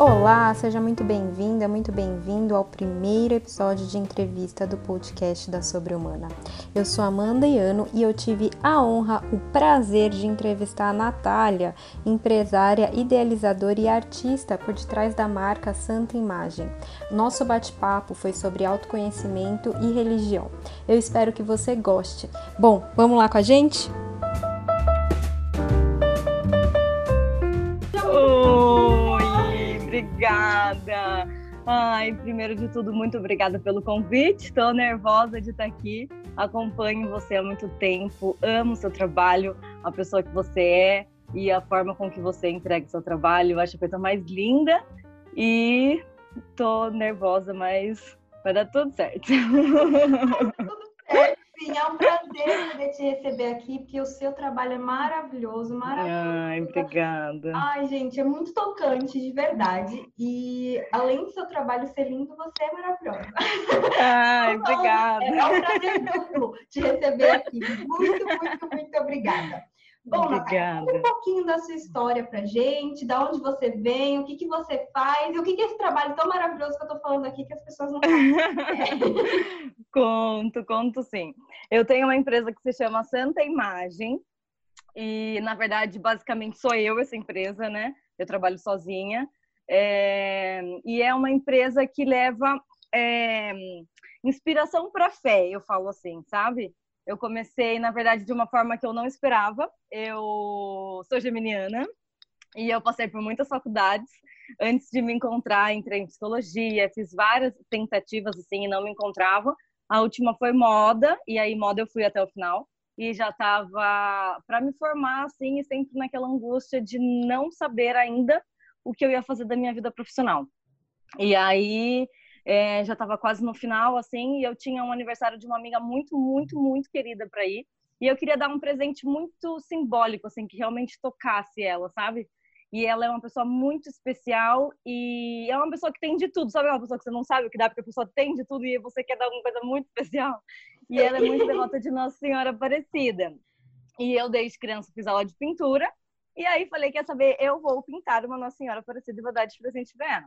Olá, seja muito bem-vinda, muito bem-vindo ao primeiro episódio de entrevista do podcast da Sobre Humana. Eu sou Amanda Iano e eu tive a honra, o prazer de entrevistar a Natália, empresária, idealizadora e artista por detrás da marca Santa Imagem. Nosso bate-papo foi sobre autoconhecimento e religião. Eu espero que você goste. Bom, vamos lá com a gente? Obrigada. Ai, primeiro de tudo, muito obrigada pelo convite. Estou nervosa de estar aqui. Acompanho você há muito tempo, amo o seu trabalho, a pessoa que você é e a forma com que você entrega seu trabalho. Eu acho a coisa mais linda e tô nervosa, mas vai dar tudo certo. tudo certo. Sim, é um prazer poder te receber aqui, porque o seu trabalho é maravilhoso, maravilhoso. Ai, obrigada. Ai, gente, é muito tocante, de verdade. E além do seu trabalho ser lindo, você é maravilhosa. Ai, obrigada. É, é um prazer duplo te receber aqui. Muito, muito, muito obrigada. Bom, Obrigada. conta um pouquinho da sua história pra gente, da onde você vem, o que, que você faz e o que, que é esse trabalho tão maravilhoso que eu tô falando aqui que as pessoas não sabem. conto, conto sim. Eu tenho uma empresa que se chama Santa Imagem e, na verdade, basicamente sou eu essa empresa, né? Eu trabalho sozinha. É... E é uma empresa que leva é... inspiração para fé, eu falo assim, sabe? Eu comecei, na verdade, de uma forma que eu não esperava. Eu sou geminiana e eu passei por muitas faculdades antes de me encontrar. Entrei em psicologia, fiz várias tentativas assim e não me encontrava. A última foi moda e aí moda eu fui até o final e já estava para me formar assim e sempre naquela angústia de não saber ainda o que eu ia fazer da minha vida profissional. E aí é, já estava quase no final, assim, e eu tinha um aniversário de uma amiga muito, muito, muito querida para ir. E eu queria dar um presente muito simbólico, assim, que realmente tocasse ela, sabe? E ela é uma pessoa muito especial e é uma pessoa que tem de tudo, sabe? É uma pessoa que você não sabe o que dá, porque a pessoa tem de tudo e você quer dar uma coisa muito especial. E ela é muito devota de Nossa Senhora Aparecida. E eu, desde criança, fiz aula de pintura. E aí falei, quer saber, eu vou pintar uma Nossa Senhora Aparecida e vou dar de presente pra ela.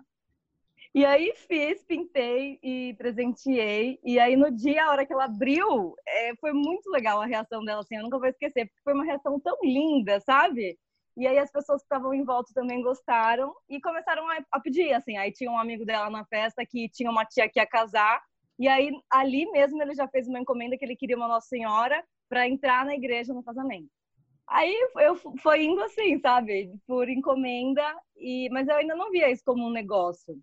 E aí fiz, pintei e presenteei. E aí no dia, a hora que ela abriu, é, foi muito legal a reação dela, assim, eu nunca vou esquecer, porque foi uma reação tão linda, sabe? E aí as pessoas que estavam em volta também gostaram e começaram a, a, pedir, assim. Aí tinha um amigo dela na festa que tinha uma tia que ia casar. E aí ali mesmo ele já fez uma encomenda que ele queria uma Nossa Senhora para entrar na igreja no casamento. Aí eu foi indo assim, sabe, por encomenda e mas eu ainda não via isso como um negócio.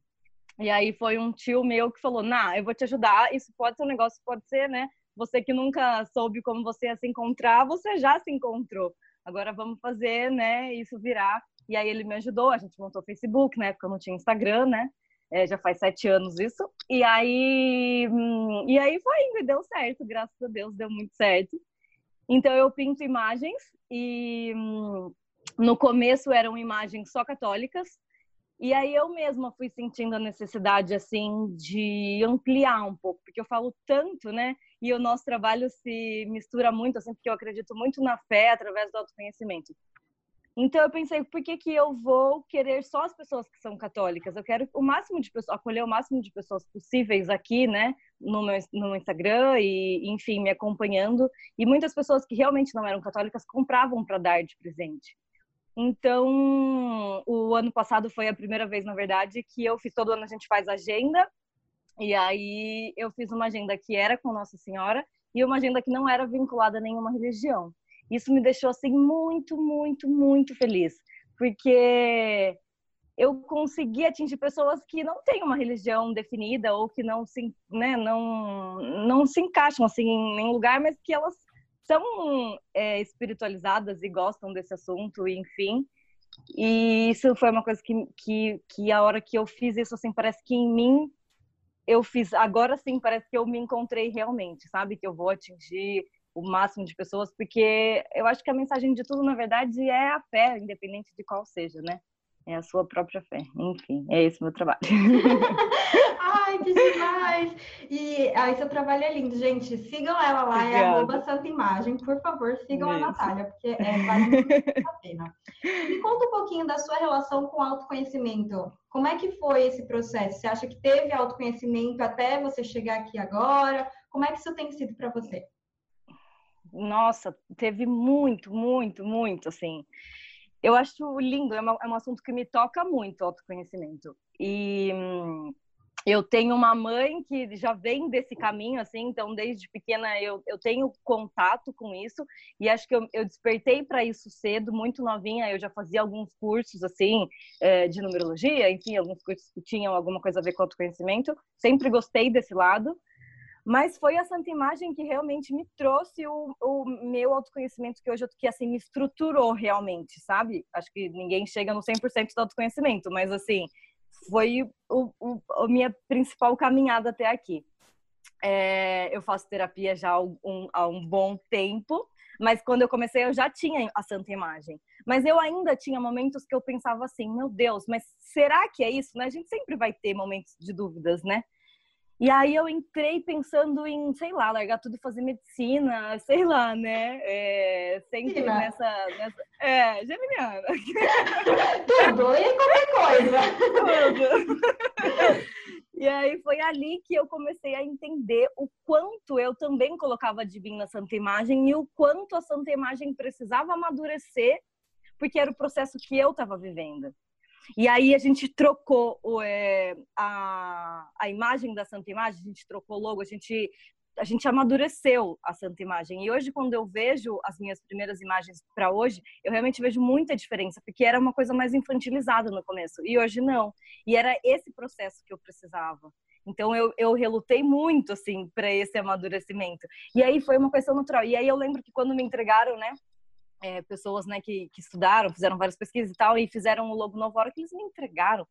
E aí foi um tio meu que falou: "Nah, eu vou te ajudar. Isso pode ser um negócio, pode ser, né? Você que nunca soube como você ia se encontrar, você já se encontrou. Agora vamos fazer, né, isso virar". E aí ele me ajudou, a gente montou Facebook, na época eu não tinha Instagram, né? É, já faz sete anos isso. E aí, hum, e aí foi indo e deu certo, graças a Deus, deu muito certo. Então eu pinto imagens e hum, no começo eram imagens só católicas, e aí eu mesma fui sentindo a necessidade assim de ampliar um pouco, porque eu falo tanto, né? E o nosso trabalho se mistura muito, assim, porque eu acredito muito na fé através do autoconhecimento. Então eu pensei, por que, que eu vou querer só as pessoas que são católicas? Eu quero o máximo de pessoas, acolher o máximo de pessoas possíveis aqui, né, no meu, no Instagram e, enfim, me acompanhando. E muitas pessoas que realmente não eram católicas compravam para dar de presente. Então, o ano passado foi a primeira vez, na verdade, que eu fiz todo ano a gente faz agenda. E aí eu fiz uma agenda que era com Nossa Senhora e uma agenda que não era vinculada a nenhuma religião. Isso me deixou assim muito, muito, muito feliz, porque eu consegui atingir pessoas que não têm uma religião definida ou que não se, né, não, não se encaixam assim em nenhum lugar, mas que elas são é, espiritualizadas e gostam desse assunto, enfim. E isso foi uma coisa que, que, que a hora que eu fiz isso, assim, parece que em mim eu fiz, agora sim, parece que eu me encontrei realmente, sabe? Que eu vou atingir o máximo de pessoas, porque eu acho que a mensagem de tudo, na verdade, é a fé, independente de qual seja, né? É a sua própria fé. Enfim, é esse meu trabalho. Ai, que demais! E aí, seu trabalho é lindo, gente. Sigam ela lá, é Obrigada. é arroba Santa Imagem. Por favor, sigam Isso. a Natália, porque é, vale muito a pena. Me conta um pouquinho da sua relação com autoconhecimento. Como é que foi esse processo? Você acha que teve autoconhecimento até você chegar aqui agora? Como é que isso tem sido para você? Nossa, teve muito, muito, muito, assim. Eu acho lindo, é, uma, é um assunto que me toca muito, autoconhecimento. E hum, eu tenho uma mãe que já vem desse caminho, assim, então desde pequena eu, eu tenho contato com isso e acho que eu, eu despertei para isso cedo, muito novinha. Eu já fazia alguns cursos, assim, é, de numerologia, enfim, alguns cursos que tinham alguma coisa a ver com autoconhecimento. Sempre gostei desse lado, mas foi a Santa Imagem que realmente me trouxe o, o meu autoconhecimento que hoje que assim me estruturou realmente, sabe? Acho que ninguém chega no 100% do autoconhecimento, mas assim, foi o, o, a minha principal caminhada até aqui. É, eu faço terapia já há um, há um bom tempo, mas quando eu comecei eu já tinha a santa imagem. Mas eu ainda tinha momentos que eu pensava assim, meu Deus, mas será que é isso? Né? A gente sempre vai ter momentos de dúvidas, né? E aí eu entrei pensando em, sei lá, largar tudo e fazer medicina, sei lá, né? É, sempre nessa, nessa. É, geminiana. tudo, e qualquer coisa. Tudo. E aí foi ali que eu comecei a entender o quanto eu também colocava divina Santa Imagem e o quanto a Santa Imagem precisava amadurecer, porque era o processo que eu estava vivendo. E aí a gente trocou é, a, a imagem da Santa Imagem, a gente trocou o logo, a gente a gente amadureceu a Santa Imagem. E hoje, quando eu vejo as minhas primeiras imagens para hoje, eu realmente vejo muita diferença, porque era uma coisa mais infantilizada no começo, e hoje não. E era esse processo que eu precisava. Então eu, eu relutei muito assim para esse amadurecimento. E aí foi uma questão natural. E aí eu lembro que quando me entregaram, né, é, pessoas né, que, que estudaram, fizeram várias pesquisas e tal, e fizeram o logo novo, a hora que eles me entregaram,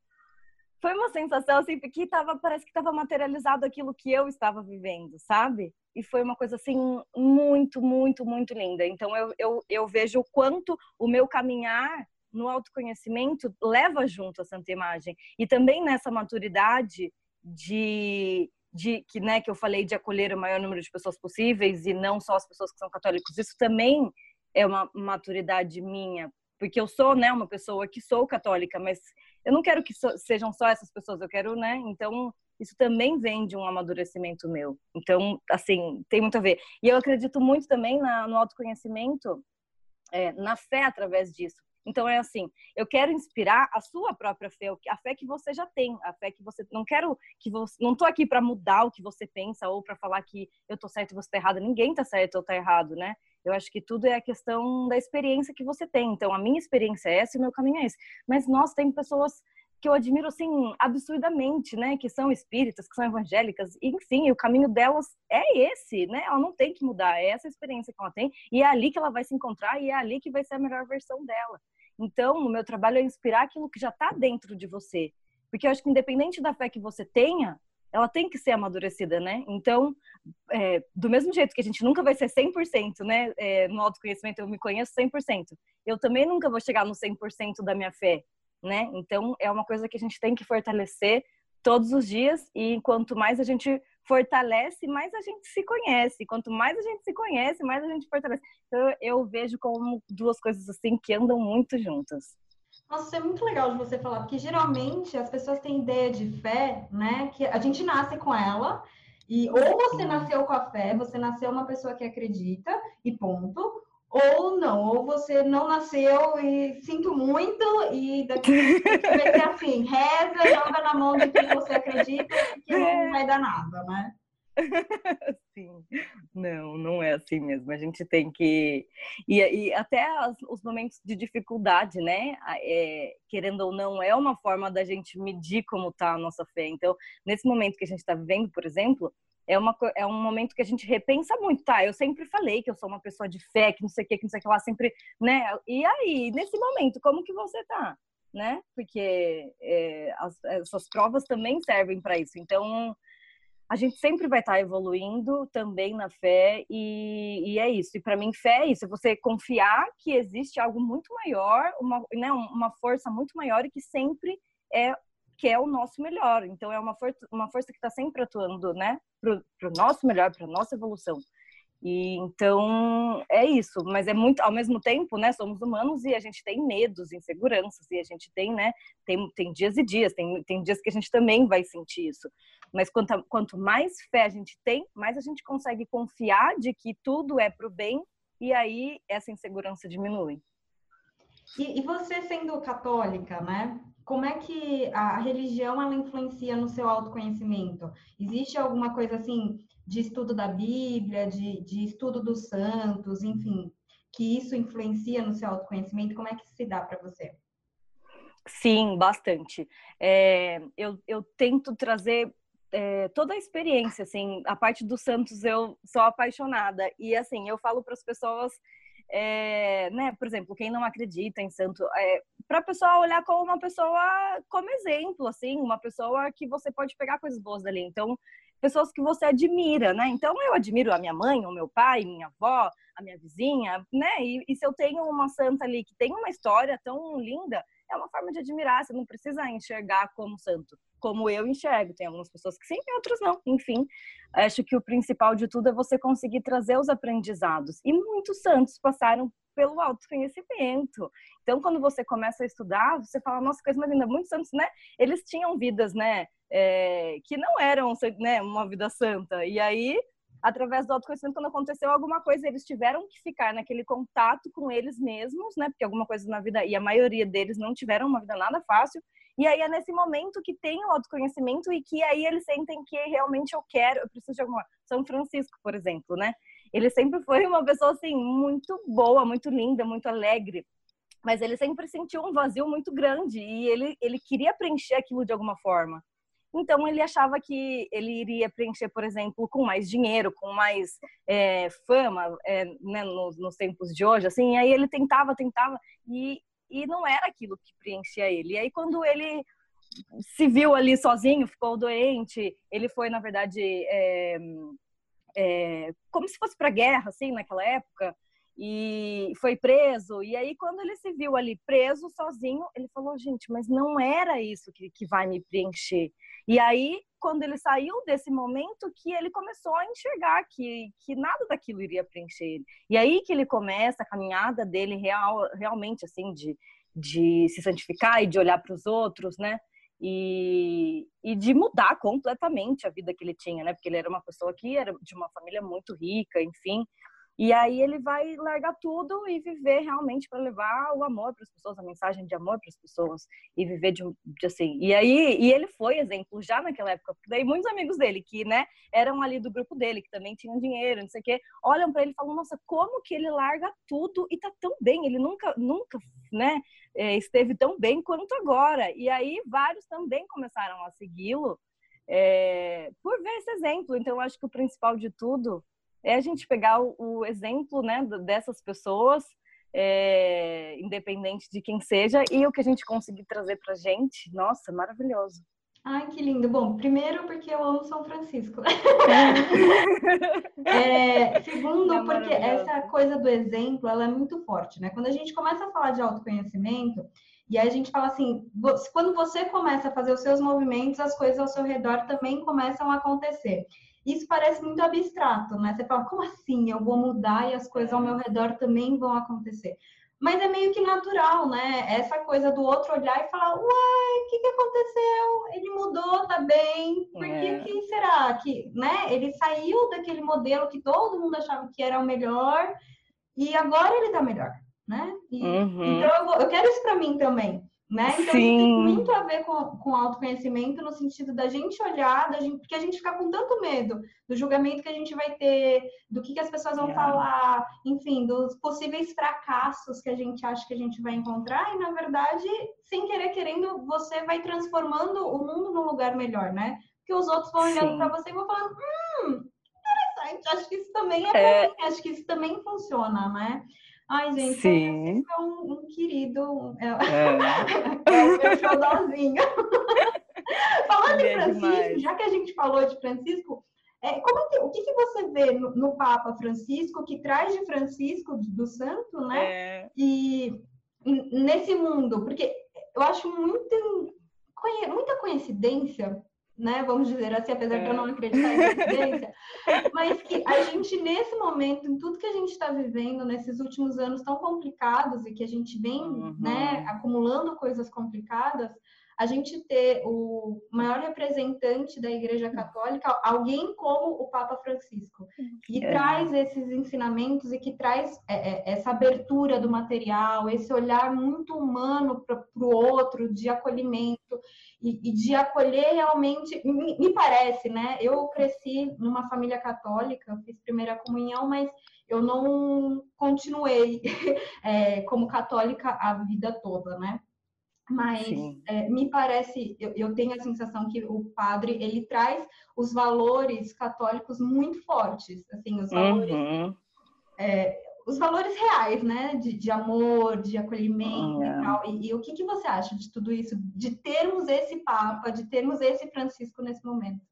foi uma sensação assim, que tava, parece que estava materializado aquilo que eu estava vivendo, sabe? E foi uma coisa assim, muito, muito, muito linda. Então eu, eu, eu vejo o quanto o meu caminhar no autoconhecimento leva junto a Santa Imagem. E também nessa maturidade de, de que, né, que eu falei de acolher o maior número de pessoas possíveis e não só as pessoas que são católicos, isso também é uma maturidade minha, porque eu sou, né, uma pessoa que sou católica, mas eu não quero que so, sejam só essas pessoas, eu quero, né, então isso também vem de um amadurecimento meu. Então, assim, tem muito a ver. E eu acredito muito também na, no autoconhecimento, é, na fé através disso. Então é assim, eu quero inspirar a sua própria fé, a fé que você já tem, a fé que você não quero que você não tô aqui para mudar o que você pensa ou para falar que eu tô certo e você tá errado. Ninguém tá certo ou tá errado, né? Eu acho que tudo é a questão da experiência que você tem. Então, a minha experiência é essa e o meu caminho é esse. Mas nós tem pessoas que eu admiro assim absurdamente, né, que são espíritas, que são evangélicas, enfim, o caminho delas é esse, né? Ela não tem que mudar, é essa experiência que ela tem e é ali que ela vai se encontrar e é ali que vai ser a melhor versão dela. Então, o meu trabalho é inspirar aquilo que já está dentro de você, porque eu acho que independente da fé que você tenha, ela tem que ser amadurecida, né? Então, é, do mesmo jeito que a gente nunca vai ser 100%, né? É, no autoconhecimento eu me conheço 100%. Eu também nunca vou chegar no 100% da minha fé, né? Então, é uma coisa que a gente tem que fortalecer todos os dias e quanto mais a gente fortalece, mais a gente se conhece. Quanto mais a gente se conhece, mais a gente fortalece. Então, eu vejo como duas coisas assim que andam muito juntas. Nossa, isso é muito legal de você falar, porque geralmente as pessoas têm ideia de fé, né? Que a gente nasce com ela, e ou você nasceu com a fé, você nasceu uma pessoa que acredita, e ponto. Ou não, ou você não nasceu e sinto muito, e daqui vai ser assim, reza, joga na mão de quem você acredita, que não vai dar nada, né? Sim, não, não é assim mesmo. A gente tem que. E, e até as, os momentos de dificuldade, né? É, querendo ou não, é uma forma da gente medir como está a nossa fé. Então, nesse momento que a gente está vivendo, por exemplo, é, uma, é um momento que a gente repensa muito, tá? Eu sempre falei que eu sou uma pessoa de fé, que não sei o que, que não sei o que lá, sempre, né? E aí, nesse momento, como que você tá? Né? Porque é, as, essas provas também servem para isso. Então, a gente sempre vai estar evoluindo também na fé e, e é isso. E para mim, fé é isso: é você confiar que existe algo muito maior, uma, né, uma força muito maior e que sempre é quer o nosso melhor. Então é uma força, uma força que está sempre atuando, né, para o nosso melhor, para nossa evolução. E então é isso, mas é muito ao mesmo tempo, né? Somos humanos e a gente tem medos, inseguranças e a gente tem, né? Tem, tem dias e dias, tem, tem dias que a gente também vai sentir isso. Mas quanto, quanto mais fé a gente tem, mais a gente consegue confiar de que tudo é para o bem e aí essa insegurança diminui. E, e, você sendo católica, né? Como é que a religião ela influencia no seu autoconhecimento? Existe alguma coisa assim de estudo da Bíblia, de, de estudo dos santos, enfim, que isso influencia no seu autoconhecimento? Como é que se dá para você? Sim, bastante. É, eu, eu tento trazer é, toda a experiência, assim, a parte dos santos eu sou apaixonada. E, assim, eu falo para as pessoas, é, né, por exemplo, quem não acredita em santo, é, para a pessoa olhar como uma pessoa, como exemplo, assim, uma pessoa que você pode pegar coisas boas dali. Então, pessoas que você admira, né? Então eu admiro a minha mãe, o meu pai, minha avó, a minha vizinha, né? E, e, se eu tenho uma santa ali que tem uma história tão linda, é uma forma de admirar. Você não precisa enxergar como santo, como eu enxergo. Tem algumas pessoas que sim, outras não. Enfim, acho que o principal de tudo é você conseguir trazer os aprendizados. E muitos santos passaram pelo autoconhecimento. Então, quando você começa a estudar, você fala, nossa, coisa mais linda. Muitos santos, né? Eles tinham vidas, né? É, que não eram né, uma vida santa. E aí, através do autoconhecimento, quando aconteceu alguma coisa, eles tiveram que ficar naquele contato com eles mesmos, né? Porque alguma coisa na vida, e a maioria deles não tiveram uma vida nada fácil. E aí é nesse momento que tem o autoconhecimento e que aí eles sentem que realmente eu quero, eu preciso de alguma. São Francisco, por exemplo, né? Ele sempre foi uma pessoa assim muito boa, muito linda, muito alegre, mas ele sempre sentiu um vazio muito grande e ele ele queria preencher aquilo de alguma forma. Então ele achava que ele iria preencher, por exemplo, com mais dinheiro, com mais é, fama, é, né, nos, nos, tempos de hoje, assim. E aí ele tentava, tentava e, e não era aquilo que preenchia ele. E aí quando ele se viu ali sozinho, ficou doente, ele foi na verdade é, é, como se fosse para guerra, assim, naquela época, e foi preso. E aí, quando ele se viu ali preso, sozinho, ele falou: gente, mas não era isso que, que vai me preencher. E aí, quando ele saiu desse momento, que ele começou a enxergar que, que nada daquilo iria preencher ele. E aí que ele começa a caminhada dele real, realmente, assim, de, de se santificar e de olhar para os outros, né? e, e de mudar completamente a vida que ele tinha, né? Porque ele era uma pessoa que era de uma família muito rica, enfim. E aí ele vai largar tudo e viver realmente para levar o amor para as pessoas, a mensagem de amor para as pessoas e viver de, de, assim. E aí e ele foi exemplo já naquela época, porque daí muitos amigos dele que, né, eram ali do grupo dele, que também tinham dinheiro, não sei o quê, olham para ele e falam: "Nossa, como que ele larga tudo e tá tão bem? Ele nunca nunca, né, é, esteve tão bem quanto agora". E aí vários também começaram a segui-lo é, por ver esse exemplo. Então, acho que o principal de tudo é a gente pegar o, o exemplo né, dessas pessoas, é, independente de quem seja, e o que a gente conseguir trazer para gente, nossa, maravilhoso. Ai, que lindo. Bom, primeiro porque eu amo São Francisco. é, segundo, é porque essa coisa do exemplo, ela é muito forte, né? Quando a gente começa a falar de autoconhecimento, e aí a gente fala assim, quando você começa a fazer os seus movimentos, as coisas ao seu redor também começam a acontecer. Isso parece muito abstrato, né? Você fala, como assim? Eu vou mudar e as coisas ao meu redor também vão acontecer. Mas é meio que natural, né? Essa coisa do outro olhar e falar, uai, o que, que aconteceu? Ele mudou, tá bem. Por é. que, será que, né? Ele saiu daquele modelo que todo mundo achava que era o melhor e agora ele tá melhor, né? E, uhum. Então eu, vou, eu quero isso para mim também né? Então Sim. tem muito a ver com, com autoconhecimento no sentido da gente olhar, da gente, porque a gente fica com tanto medo do julgamento que a gente vai ter, do que, que as pessoas vão yeah. falar, enfim, dos possíveis fracassos que a gente acha que a gente vai encontrar, e na verdade, sem querer querendo, você vai transformando o mundo num lugar melhor, né? Porque os outros vão olhando para você e vão falando, hum, interessante, acho que isso também é, é... acho que isso também funciona, né? Ai, gente, Sim. é um, um querido. É, é. é o meu xodózinho. Falando em Francisco, demais. já que a gente falou de Francisco, é, como que, o que, que você vê no, no, Papa Francisco, que traz de Francisco, do santo, né? É. E nesse mundo, porque eu acho muito, muita coincidência, né? Vamos dizer assim, apesar é. de eu não é. acreditar em coincidência, mas que a gente, nesse momento, em tudo que a gente está vivendo, nesses últimos anos tão complicados e que a gente vem uhum. né, acumulando coisas complicadas, a gente ter o maior representante da Igreja Católica, alguém como o Papa Francisco, que é. traz esses ensinamentos e que traz é, é, essa abertura do material, esse olhar muito humano para o outro, de acolhimento e, e, de acolher realmente. Me, me parece, né? Eu cresci numa família católica, fiz primeira comunhão, mas eu não continuei é, como católica a vida toda, né? Mas é, me parece, eu, eu, tenho a sensação que o padre ele traz os valores católicos muito fortes, assim, os valores, uhum. é, os valores reais, né, de, de amor, de acolhimento uhum. e tal. E, e, o que, que você acha de tudo isso, de termos esse Papa, de termos esse Francisco nesse momento?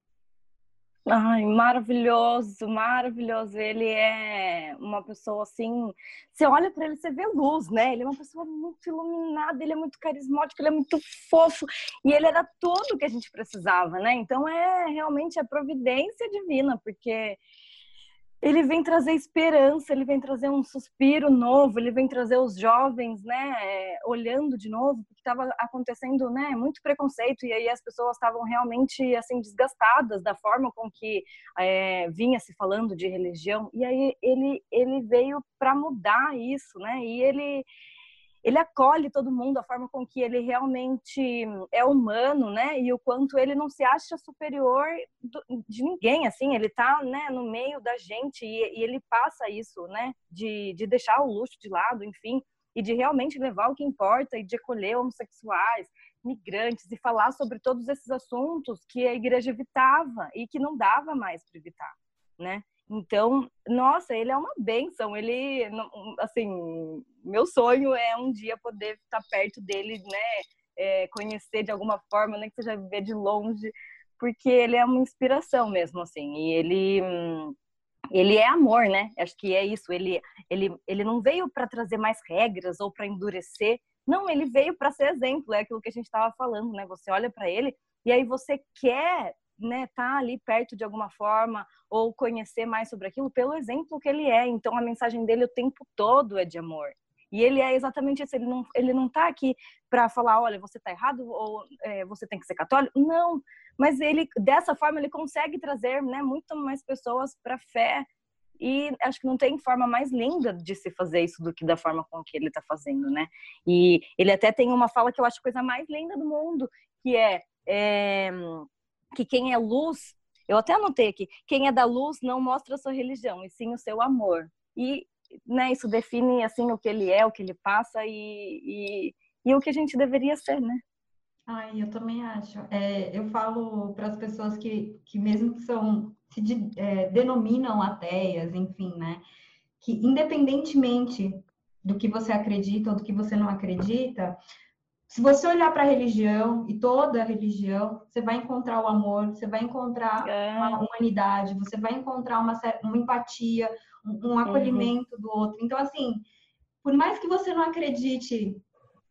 Ai, maravilhoso, maravilhoso. Ele é uma pessoa assim. Você olha para ele, você vê luz, né? Ele é uma pessoa muito iluminada, ele é muito carismático, ele é muito fofo e ele era tudo que a gente precisava, né? Então é realmente a providência divina, porque ele vem trazer esperança, ele vem trazer um suspiro novo, ele vem trazer os jovens, né, é, olhando de novo, porque estava acontecendo, né, muito preconceito e aí as pessoas estavam realmente assim desgastadas da forma com que é, vinha se falando de religião. E aí ele ele veio para mudar isso, né, e ele ele acolhe todo mundo, a forma com que ele realmente é humano, né? E o quanto ele não se acha superior de ninguém, assim, ele tá, né, no meio da gente e, e ele passa isso, né? De, de deixar o luxo de lado, enfim, e de realmente levar o que importa e de acolher homossexuais, migrantes e falar sobre todos esses assuntos que a igreja evitava e que não dava mais para evitar, né? Então, nossa, ele é uma benção. Ele, assim, meu sonho é um dia poder estar perto dele, né? É, conhecer de alguma forma, nem que seja ver de longe, porque ele é uma inspiração mesmo, assim. E ele, ele é amor, né? Acho que é isso. Ele, ele, ele não veio para trazer mais regras ou para endurecer. Não, ele veio para ser exemplo. É aquilo que a gente estava falando, né? Você olha para ele e aí você quer né, tá ali perto de alguma forma ou conhecer mais sobre aquilo pelo exemplo que ele é. Então a mensagem dele o tempo todo é de amor. E ele é exatamente isso. Ele não, ele não tá aqui para falar, olha, você tá errado ou é, você tem que ser católico. Não. Mas ele, dessa forma, ele consegue trazer, né, muito mais pessoas para fé. E acho que não tem forma mais linda de se fazer isso do que da forma com que ele está fazendo, né? E ele até tem uma fala que eu acho a coisa mais linda do mundo, que é, é que quem é luz, eu até anotei aqui, quem é da luz não mostra a sua religião, e sim o seu amor. E né, isso define assim o que ele é, o que ele passa e, e, e o que a gente deveria ser, né? Ai, eu também acho. É, eu falo para as pessoas que, que mesmo que são se de, é, denominam ateias, enfim, né, que independentemente do que você acredita ou do que você não acredita, se você olhar para a religião e toda a religião, você vai encontrar o amor, você vai encontrar é. uma humanidade, você vai encontrar uma, uma empatia, um, um uhum. acolhimento uhum. do outro. Então, assim, por mais que você não acredite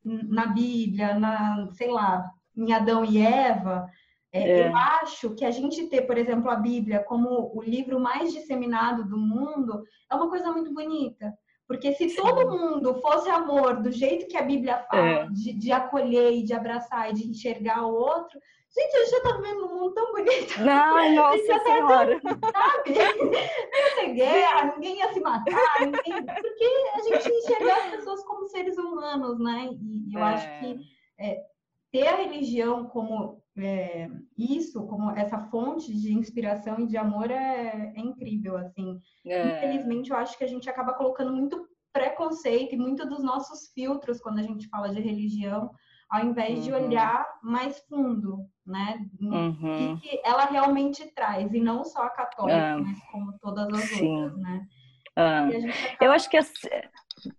na Bíblia, na, sei lá, em Adão e Eva, é, é. eu acho que a gente ter, por exemplo, a Bíblia como o livro mais disseminado do mundo é uma coisa muito bonita. Porque se todo mundo fosse amor do jeito que a Bíblia fala, é. de, de, acolher e de abraçar e de enxergar o outro, gente, a gente já tá vivendo um mundo tão bonito. Não, nossa tá senhora. Tão, sabe? Não ia guerra, ninguém ia se matar, ninguém... porque a gente enxerga as pessoas como seres humanos, né? E eu é. acho que é, ter a religião como é, isso, como essa fonte de inspiração e de amor é, é incrível, assim. É. Infelizmente, eu acho que a gente acaba colocando muito preconceito e muito dos nossos filtros quando a gente fala de religião, ao invés uhum. de olhar mais fundo, né? Uhum. O que ela realmente traz, e não só a católica, é. mas como todas as Sim. outras, né? Ah. Eu acho que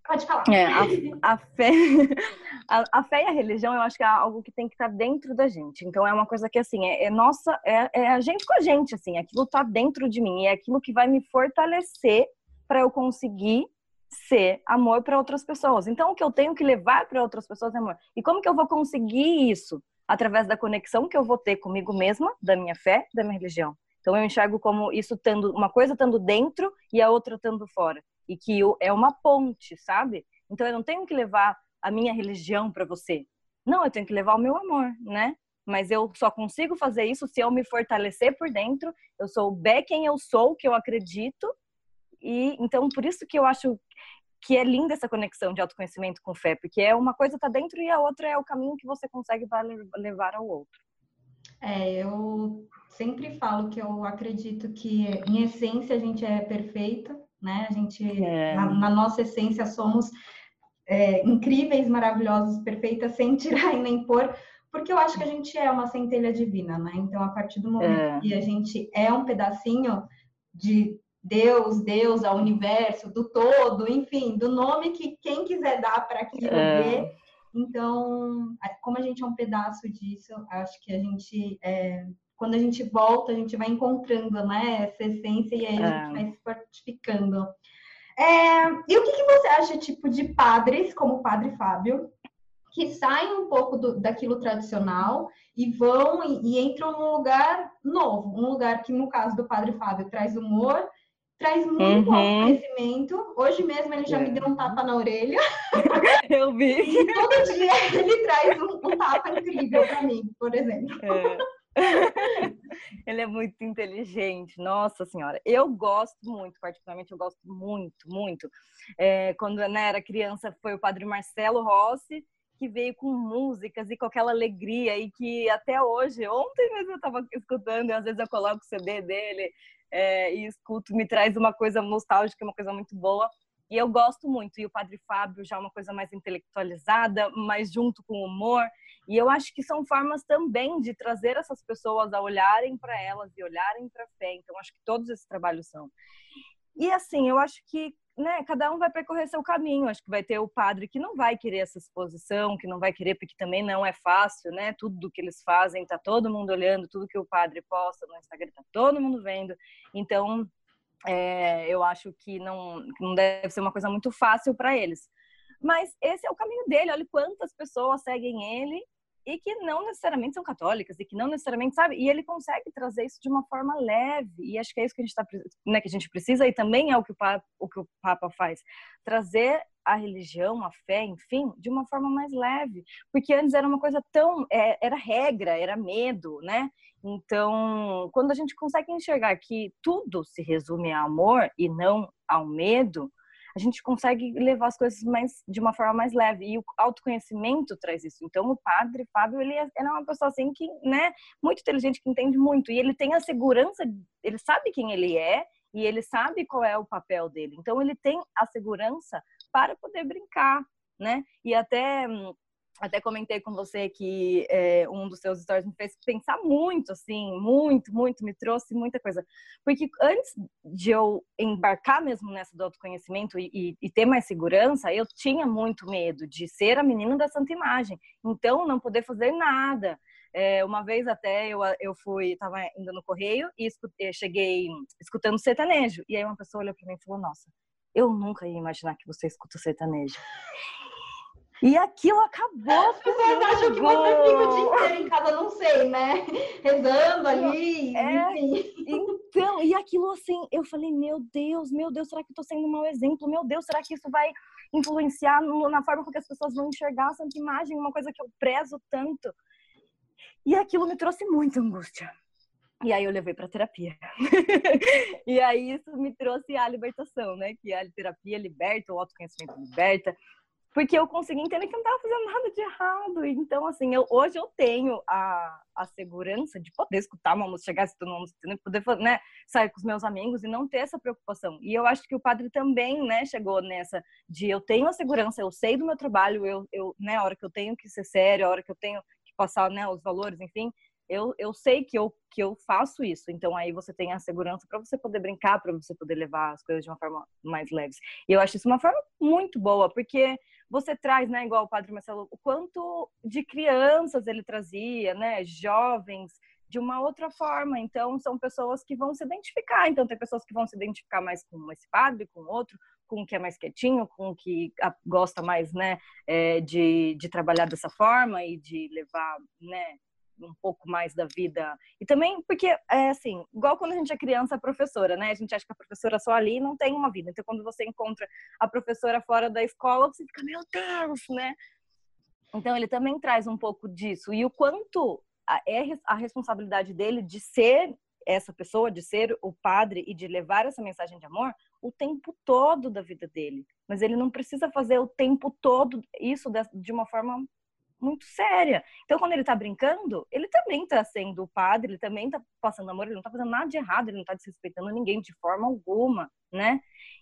Pode falar. É, a, a, fé, a, a, fé e a religião, eu acho que é algo que tem que estar dentro da gente. Então é uma coisa que assim é, é nossa, é, é, a gente com a gente, assim. Aquilo está dentro de mim e é aquilo que vai me fortalecer para eu conseguir ser amor para outras pessoas. Então o que eu tenho que levar para outras pessoas é amor. E como que eu vou conseguir isso? através da conexão que eu vou ter comigo mesma, da minha fé, da minha religião. Então eu enxergo como isso tendo uma coisa estando dentro e a outra estando fora, e que é uma ponte, sabe? Então eu não tenho que levar a minha religião para você. Não, eu tenho que levar o meu amor, né? Mas eu só consigo fazer isso se eu me fortalecer por dentro, eu souber quem eu sou, que eu acredito. E então por isso que eu acho que é linda essa conexão de autoconhecimento com fé, porque é uma coisa tá dentro e a outra é o caminho que você consegue levar ao outro. É, eu sempre falo que eu acredito que em essência a gente é perfeita, né? A gente é. na, na, nossa essência somos é, incríveis, maravilhosos, perfeitas, sem tirar e nem pôr, porque eu acho que a gente é uma centelha divina, né? Então a partir do momento é. que a gente é um pedacinho de Deus, Deus, ao universo, do todo, enfim, do nome que quem quiser dar para aquilo é. ver. Então, como a gente é um pedaço disso, acho que a gente, é, quando a gente volta, a gente vai encontrando né, essa essência e aí a gente é. vai se fortificando. É, e o que, que, você acha, tipo, de padres, como o padre Fábio, que saem um pouco do, daquilo tradicional e vão e, e entram num lugar novo, um lugar que, no caso do padre Fábio, traz humor, traz muito uhum. conhecimento. Hoje mesmo ele já é. me deu um tapa na orelha. Eu vi. E todo dia ele traz um, um tapa incrível para mim, por exemplo. É. Ele é muito inteligente, nossa senhora. Eu gosto muito, particularmente, eu gosto muito, muito. É, quando né, era criança, foi o padre Marcelo Rossi, que veio com músicas e com aquela alegria, e que até hoje, ontem mesmo eu estava escutando, e às vezes eu coloco o CD dele, é, e escuto, me traz uma coisa nostálgica, uma coisa muito boa. E eu gosto muito. E o Padre Fábio já é uma coisa mais intelectualizada, mais junto com o humor. E eu acho que são formas também de trazer essas pessoas a olharem para elas e olharem para a fé. Então, acho que todos esses trabalhos são. E assim, eu acho que né, cada um vai percorrer seu caminho. Acho que vai ter o padre que não vai querer essa exposição, que não vai querer, porque também não é fácil, né? Tudo que eles fazem, tá todo mundo olhando, tudo que o padre posta no Instagram, tá todo mundo vendo. Então, é, eu acho que não, não deve ser uma coisa muito fácil para eles. Mas esse é o caminho dele. Olha quantas pessoas seguem ele e que não necessariamente são católicas e que não necessariamente sabe? E ele consegue trazer isso de uma forma leve e acho que é isso que a gente tá, né, que a gente precisa e também é o que o Papa, o que o Papa faz trazer a religião a fé enfim de uma forma mais leve porque antes era uma coisa tão é, era regra era medo né? Então quando a gente consegue enxergar que tudo se resume a amor e não ao medo a gente consegue levar as coisas mais de uma forma mais leve e o autoconhecimento traz isso. Então o padre Fábio ele é, ele é uma pessoa assim que, né, muito inteligente que entende muito e ele tem a segurança, ele sabe quem ele é e ele sabe qual é o papel dele. Então ele tem a segurança para poder brincar, né? E até hum, até comentei com você que é, um dos seus stories me fez pensar muito, assim, muito, muito, me trouxe muita coisa. Porque antes de eu embarcar mesmo nessa do autoconhecimento e, e, e, ter mais segurança, eu tinha muito medo de ser a menina da santa imagem. Então, não poder fazer nada. É, uma vez até eu, eu fui, estava indo no correio e escutei, cheguei escutando sertanejo. E aí uma pessoa olhou para mim e falou, nossa, eu nunca ia imaginar que você escuta sertanejo. E aquilo acabou. As pessoas acham que você fica o dia inteiro em casa, não sei, né? Rezando ali, é. Então, e aquilo assim, eu falei, meu Deus, meu Deus, será que eu tô sendo um mau exemplo? Meu Deus, será que isso vai influenciar no, na forma com que as pessoas vão enxergar a santa imagem, uma coisa que eu prezo tanto? E aquilo me trouxe muita angústia. E aí eu levei para terapia. e aí isso me trouxe a libertação, né? Que a terapia liberta, o autoconhecimento liberta, porque eu consegui entender que não estava fazendo nada de errado. Então, assim, eu, hoje eu tenho a, a segurança de poder escutar uma música, chegar escutando uma música, poder né, sair com os meus amigos e não ter essa preocupação. E eu acho que o padre também, né, chegou nessa de eu tenho a segurança, eu sei do meu trabalho, eu, eu né, a hora que eu tenho que ser sério, a hora que eu tenho que passar, né, os valores, enfim, eu, eu sei que eu, que eu faço isso. Então aí você tem a segurança para você poder brincar, para você poder levar as coisas de uma forma mais leve. E eu acho isso uma forma muito boa, porque você traz, né, igual o Padre Marcelo, o quanto de crianças ele trazia, né, jovens de uma outra forma. Então, são pessoas que vão se identificar. Então, tem pessoas que vão se identificar mais com esse padre, com outro, com o que é mais quietinho, com o que gosta mais, né, é, de, de trabalhar dessa forma e de levar, né, um pouco mais da vida. E também porque, é assim, igual quando a gente é criança, professora, né? A gente acha que a professora só ali não tem uma vida. Então, quando você encontra a professora fora da escola, você fica, meu Deus, né? Então, ele também traz um pouco disso. E o quanto é a responsabilidade dele de ser essa pessoa, de ser o padre e de levar essa mensagem de amor o tempo todo da vida dele. Mas ele não precisa fazer o tempo todo isso de uma forma muito séria. Então, quando ele tá brincando, ele também tá sendo o padre, ele também tá passando amor, ele não tá fazendo nada de errado, ele não tá desrespeitando ninguém de forma alguma, né?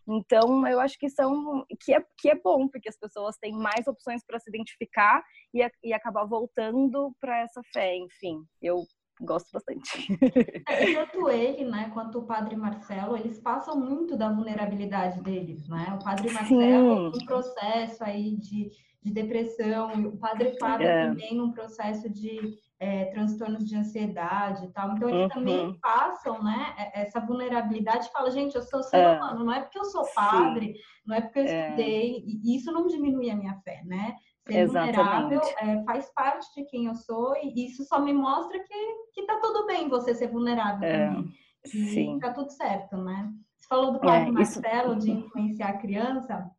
Então, eu acho que são que é, que é bom, porque as pessoas têm mais opções para se identificar e, e acabar voltando para essa fé, enfim. Eu gosto bastante. É, tanto ele, né, quanto o Padre Marcelo, eles passam muito da vulnerabilidade deles, né? O Padre Marcelo, um processo aí de, de depressão, o Padre Fábio é. também num processo de é, transtornos de ansiedade e tal. Então, eles uhum. também passam, né, essa vulnerabilidade. Fala, gente, eu sou ser é. humano, não é porque eu sou padre, Sim. não é porque eu é. estudei, e isso não diminui a minha fé, né? Ser Exatamente. vulnerável é, faz parte de quem eu sou e isso só me mostra que, que tá tudo bem você ser vulnerável é, também. E sim. tá tudo certo, né? Você falou do padre é, Marcelo isso... de influenciar a criança.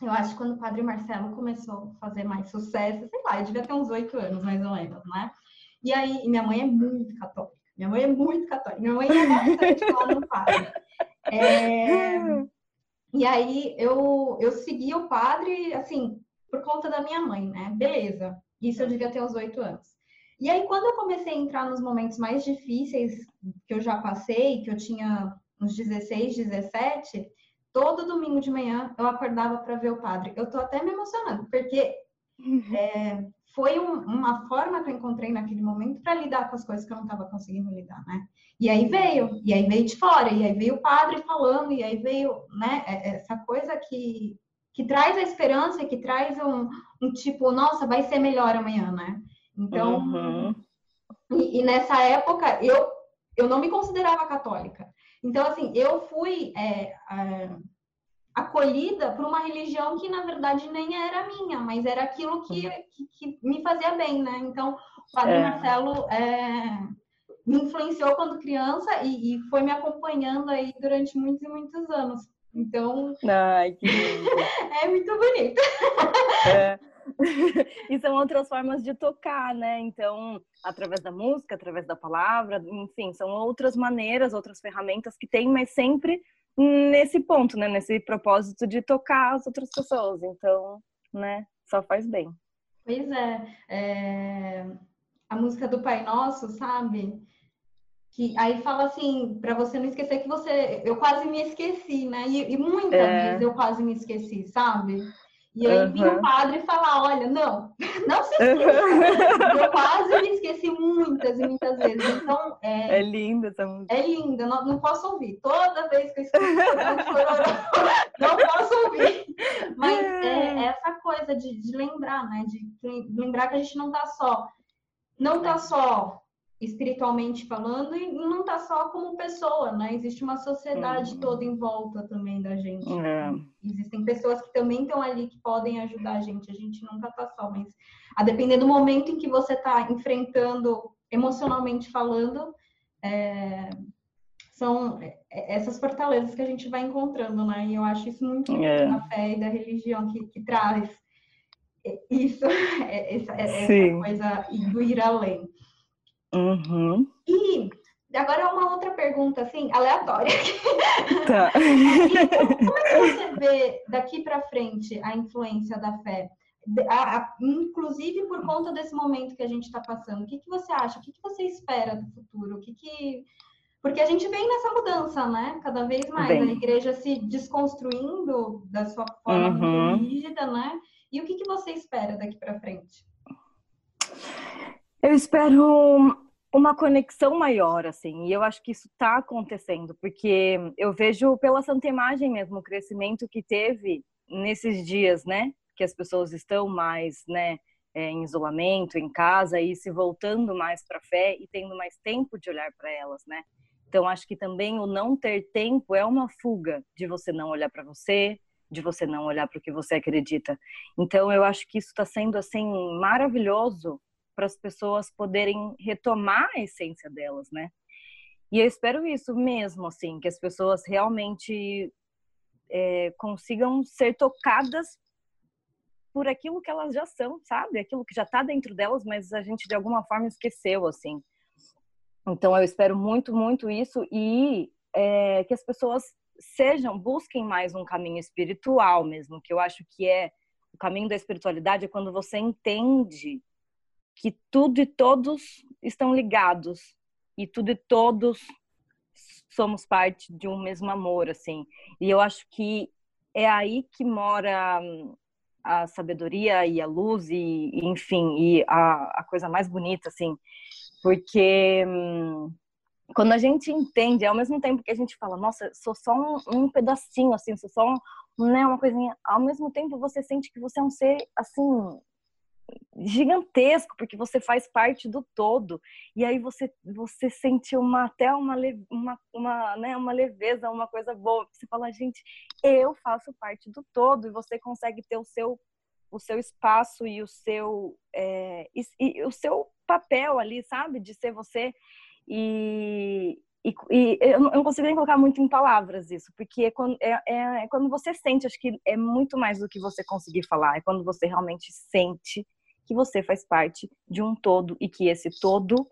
Eu acho que quando o padre Marcelo começou a fazer mais sucesso, sei lá, eu devia ter uns oito anos, mais ou menos, né? E aí, minha mãe é muito católica. Minha mãe é muito católica. Minha mãe é bastante lá no padre. É... E aí, eu, eu segui o padre, assim, por conta da minha mãe, né? Beleza. Isso eu devia ter uns oito anos. E aí, quando eu comecei a entrar nos momentos mais difíceis que eu já passei, que eu tinha uns 16, 17, todo domingo de manhã eu acordava para ver o padre. Eu tô até me emocionando, porque é, foi um, uma forma que eu encontrei naquele momento para lidar com as coisas que eu não estava conseguindo lidar, né? E aí veio, e aí veio de fora, e aí veio o padre falando, e aí veio, né, é, essa coisa que que traz a esperança e que traz um, um tipo, nossa, vai ser melhor amanhã, né? Então, uhum. e, e, nessa época eu, eu não me considerava católica. Então, assim, eu fui é, acolhida por uma religião que, na verdade, nem era minha, mas era aquilo que, que, que me fazia bem, né? Então, o Padre é. Marcelo é, me influenciou quando criança e, e foi me acompanhando aí durante muitos e muitos anos. Então. Ai, que é muito bonito. É. E são outras formas de tocar, né? Então, através da música, através da palavra, enfim, são outras maneiras, outras ferramentas que tem, mas sempre nesse ponto, né? Nesse propósito de tocar as outras pessoas. Então, né? Só faz bem. Pois é. é... A música do Pai Nosso, sabe? que aí fala assim, para você não esquecer que você, eu quase me esqueci, né? E, e muitas é. vezes eu quase me esqueci, sabe? E aí uhum. vinha o padre falar, olha, não, não se esqueça. eu quase me esqueci muitas e muitas vezes. Então, é, é linda essa música. É linda, não, não posso ouvir. Toda vez que eu escuto não posso ouvir. Mas é, é essa coisa de, de lembrar, né? De, de lembrar que a gente não tá só, não tá só espiritualmente falando e não tá só como pessoa, né? Existe uma sociedade uhum. toda em volta também da gente. É. Existem pessoas que também estão ali que podem ajudar a gente. A gente nunca tá só, mas a depender do momento em que você tá enfrentando emocionalmente falando, é, são é, essas fortalezas que a gente vai encontrando, né? E eu acho isso muito é. da fé e da religião que, que traz isso, é, essa, essa coisa do ir além. Uhum. E agora uma outra pergunta, assim, aleatória. Tá. como é que você vê daqui para frente a influência da fé? A, a, inclusive por conta desse momento que a gente está passando, o que, que você acha? O que, que você espera do futuro? O que, que porque a gente vem nessa mudança, né? Cada vez mais Bem. a igreja se desconstruindo da sua forma uhum. rígida, né? E o que, que você espera daqui para frente? Eu espero uma conexão maior, assim, e eu acho que isso está acontecendo, porque eu vejo pela Santa Imagem mesmo o crescimento que teve nesses dias, né, que as pessoas estão mais, né, é, em isolamento, em casa, e se voltando mais para a fé e tendo mais tempo de olhar para elas, né? Então, acho que também o não ter tempo é uma fuga de você não olhar para você, de você não olhar para o que você acredita. Então, eu acho que isso está sendo assim maravilhoso para as pessoas poderem retomar a essência delas, né? E eu espero isso mesmo, assim, que as pessoas realmente é, consigam ser tocadas por aquilo que elas já são, sabe? Aquilo que já está dentro delas, mas a gente de alguma forma esqueceu, assim. Então eu espero muito, muito isso e é, que as pessoas sejam, busquem mais um caminho espiritual mesmo, que eu acho que é o caminho da espiritualidade é quando você entende que tudo e todos estão ligados e tudo e todos somos parte de um mesmo amor, assim. E eu acho que é aí que mora hum, a sabedoria e a luz e, enfim, e a, a coisa mais bonita, assim, porque hum, quando a gente entende, ao mesmo tempo que a gente fala, nossa, sou só um, um pedacinho, assim, sou só um, né, uma coisinha, ao mesmo tempo você sente que você é um ser, assim, gigantesco, porque você faz parte do todo. E aí você você sente uma até uma uma, uma, né, uma leveza, uma coisa boa. Você fala, gente, eu faço parte do todo e você consegue ter o seu o seu espaço e o seu é, e, e, o seu papel ali, sabe, de ser você e, e, e eu não consigo nem colocar muito em palavras isso, porque é quando, é, é, é quando você sente, acho que é muito mais do que você conseguir falar, é quando você realmente sente que você faz parte de um todo e que esse todo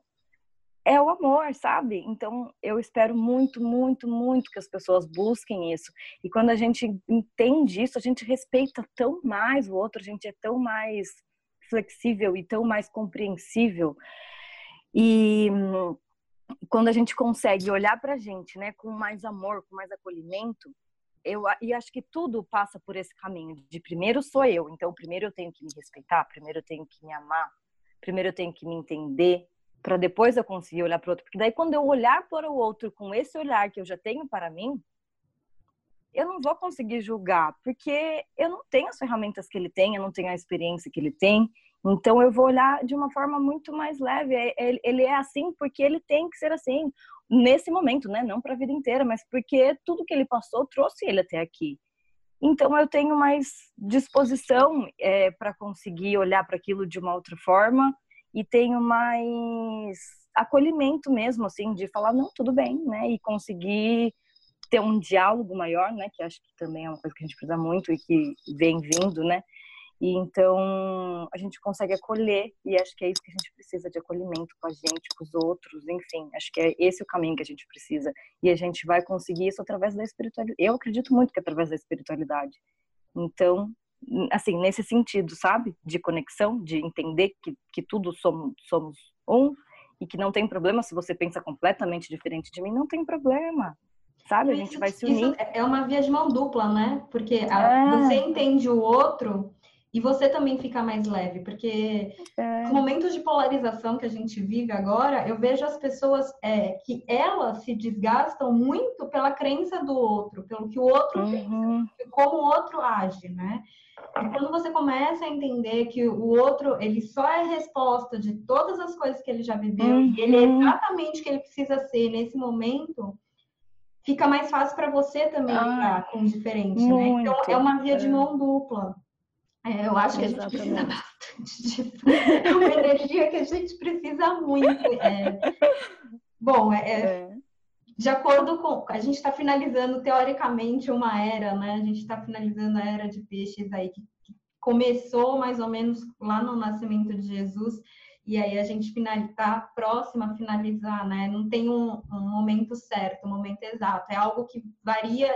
é o amor, sabe? Então, eu espero muito, muito, muito que as pessoas busquem isso. E quando a gente entende isso, a gente respeita tão mais o outro, a gente é tão mais flexível e tão mais compreensível. E quando a gente consegue olhar para a gente, né, com mais amor, com mais acolhimento, eu e acho que tudo passa por esse caminho de primeiro sou eu, então primeiro eu tenho que me respeitar, primeiro eu tenho que me amar, primeiro eu tenho que me entender, para depois eu conseguir olhar para o outro, porque daí quando eu olhar para o outro com esse olhar que eu já tenho para mim, eu não vou conseguir julgar, porque eu não tenho as ferramentas que ele tem, eu não tenho a experiência que ele tem, então eu vou olhar de uma forma muito mais leve. É, ele é assim porque ele tem que ser assim nesse momento, né? Não para a vida inteira, mas porque tudo que ele passou trouxe ele até aqui. Então eu tenho mais disposição é, para conseguir olhar para aquilo de uma outra forma e tenho mais acolhimento mesmo, assim, de falar não, tudo bem, né? E conseguir ter um diálogo maior, né? Que acho que também é uma coisa que a gente precisa muito e que vem vindo, né? E então a gente consegue acolher, e acho que é isso que a gente precisa de acolhimento com a gente, com os outros, enfim, acho que é esse o caminho que a gente precisa. E a gente vai conseguir isso através da espiritualidade. Eu acredito muito que é através da espiritualidade. Então, assim, nesse sentido, sabe? De conexão, de entender que, que tudo somos, somos um e que não tem problema se você pensa completamente diferente de mim, não tem problema. Sabe? A gente vai se unir. é uma via de mão dupla, né? Porque a, é. você entende o outro e você também fica mais leve, porque é. momentos de polarização que a gente vive agora, eu vejo as pessoas é, que elas se desgastam muito pela crença do outro, pelo que o outro uhum. pensa, como o outro age, né? E quando você começa a entender que o outro, ele só é resposta de todas as coisas que ele já viveu, uhum. e ele é uhum. exatamente o que ele precisa ser nesse momento, fica mais fácil para você também ah, lidar com o diferente, né? Então é uma via de é. mão dupla. É, eu acho que a gente precisa bastante disso. É uma energia que a gente precisa muito. É... Bom, é, é, é. de acordo com. A gente está finalizando, teoricamente, uma era, né? A gente está finalizando a era de peixes aí, que, que começou mais ou menos lá no nascimento de Jesus e aí a gente está próxima a finalizar, né? Não tem um, um, momento certo, um momento exato. É algo que varia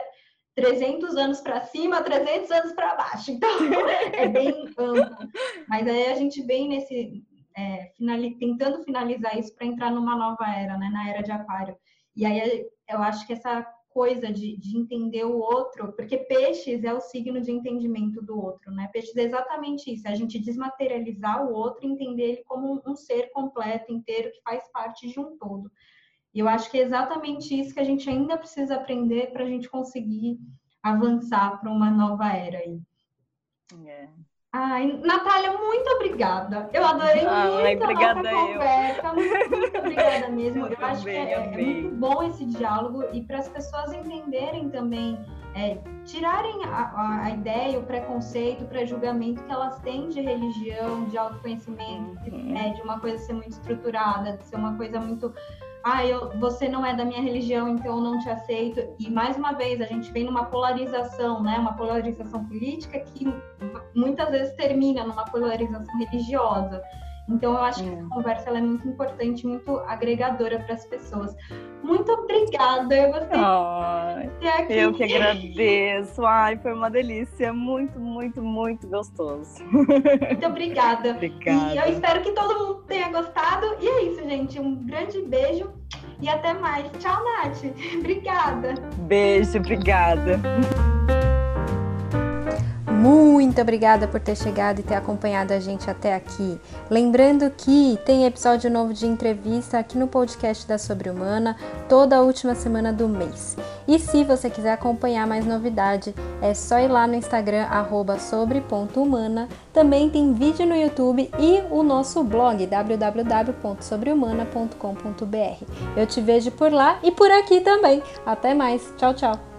300 anos para cima, 300 anos para baixo. Então, é bem amplo. Mas aí a gente vem nesse. É, tentando finalizar isso para entrar numa nova era, né? Na era de Aquário. E aí eu acho que essa coisa de, de, entender o outro, porque peixes é o signo de entendimento do outro, né? Peixes é exatamente isso, é a gente desmaterializar o outro entender ele como um ser completo, inteiro, que faz parte de um todo. E eu acho que é exatamente isso que a gente ainda precisa aprender para a gente conseguir avançar para uma nova era aí. É. Ai, Natália, muito obrigada. Eu adorei Ai, muito a nossa conversa. Muito, muito obrigada mesmo. Eu, eu acho bem, que é, é, muito bom esse diálogo e para as pessoas entenderem também, é, tirarem a, a, a, ideia, o preconceito, o pré-julgamento que elas têm de religião, de autoconhecimento, uhum. é, de uma coisa ser muito estruturada, de ser uma coisa muito ah, eu, você não é da minha religião, então eu não te aceito. E mais uma vez, a gente vem numa polarização, né? Uma polarização política que muitas vezes termina numa polarização religiosa. Então, eu acho que essa conversa é muito importante, muito agregadora para as pessoas. Muito obrigada, eu gostei oh, aqui. Eu que agradeço. Ai, foi uma delícia. Muito, muito, muito gostoso. Muito obrigada. obrigada. E eu espero que todo mundo tenha gostado. E é isso, gente. Um grande beijo e até mais. Tchau, Nath. Obrigada. Beijo, obrigada. Muito obrigada por ter chegado e ter acompanhado a gente até aqui. Lembrando que tem episódio novo de entrevista aqui no podcast da Sobre Humana toda a última semana do mês. E se você quiser acompanhar mais novidade, é só ir lá no Instagram sobre.humana. Também tem vídeo no YouTube e o nosso blog www.sobrehumana.com.br. Eu te vejo por lá e por aqui também. Até mais. Tchau, tchau.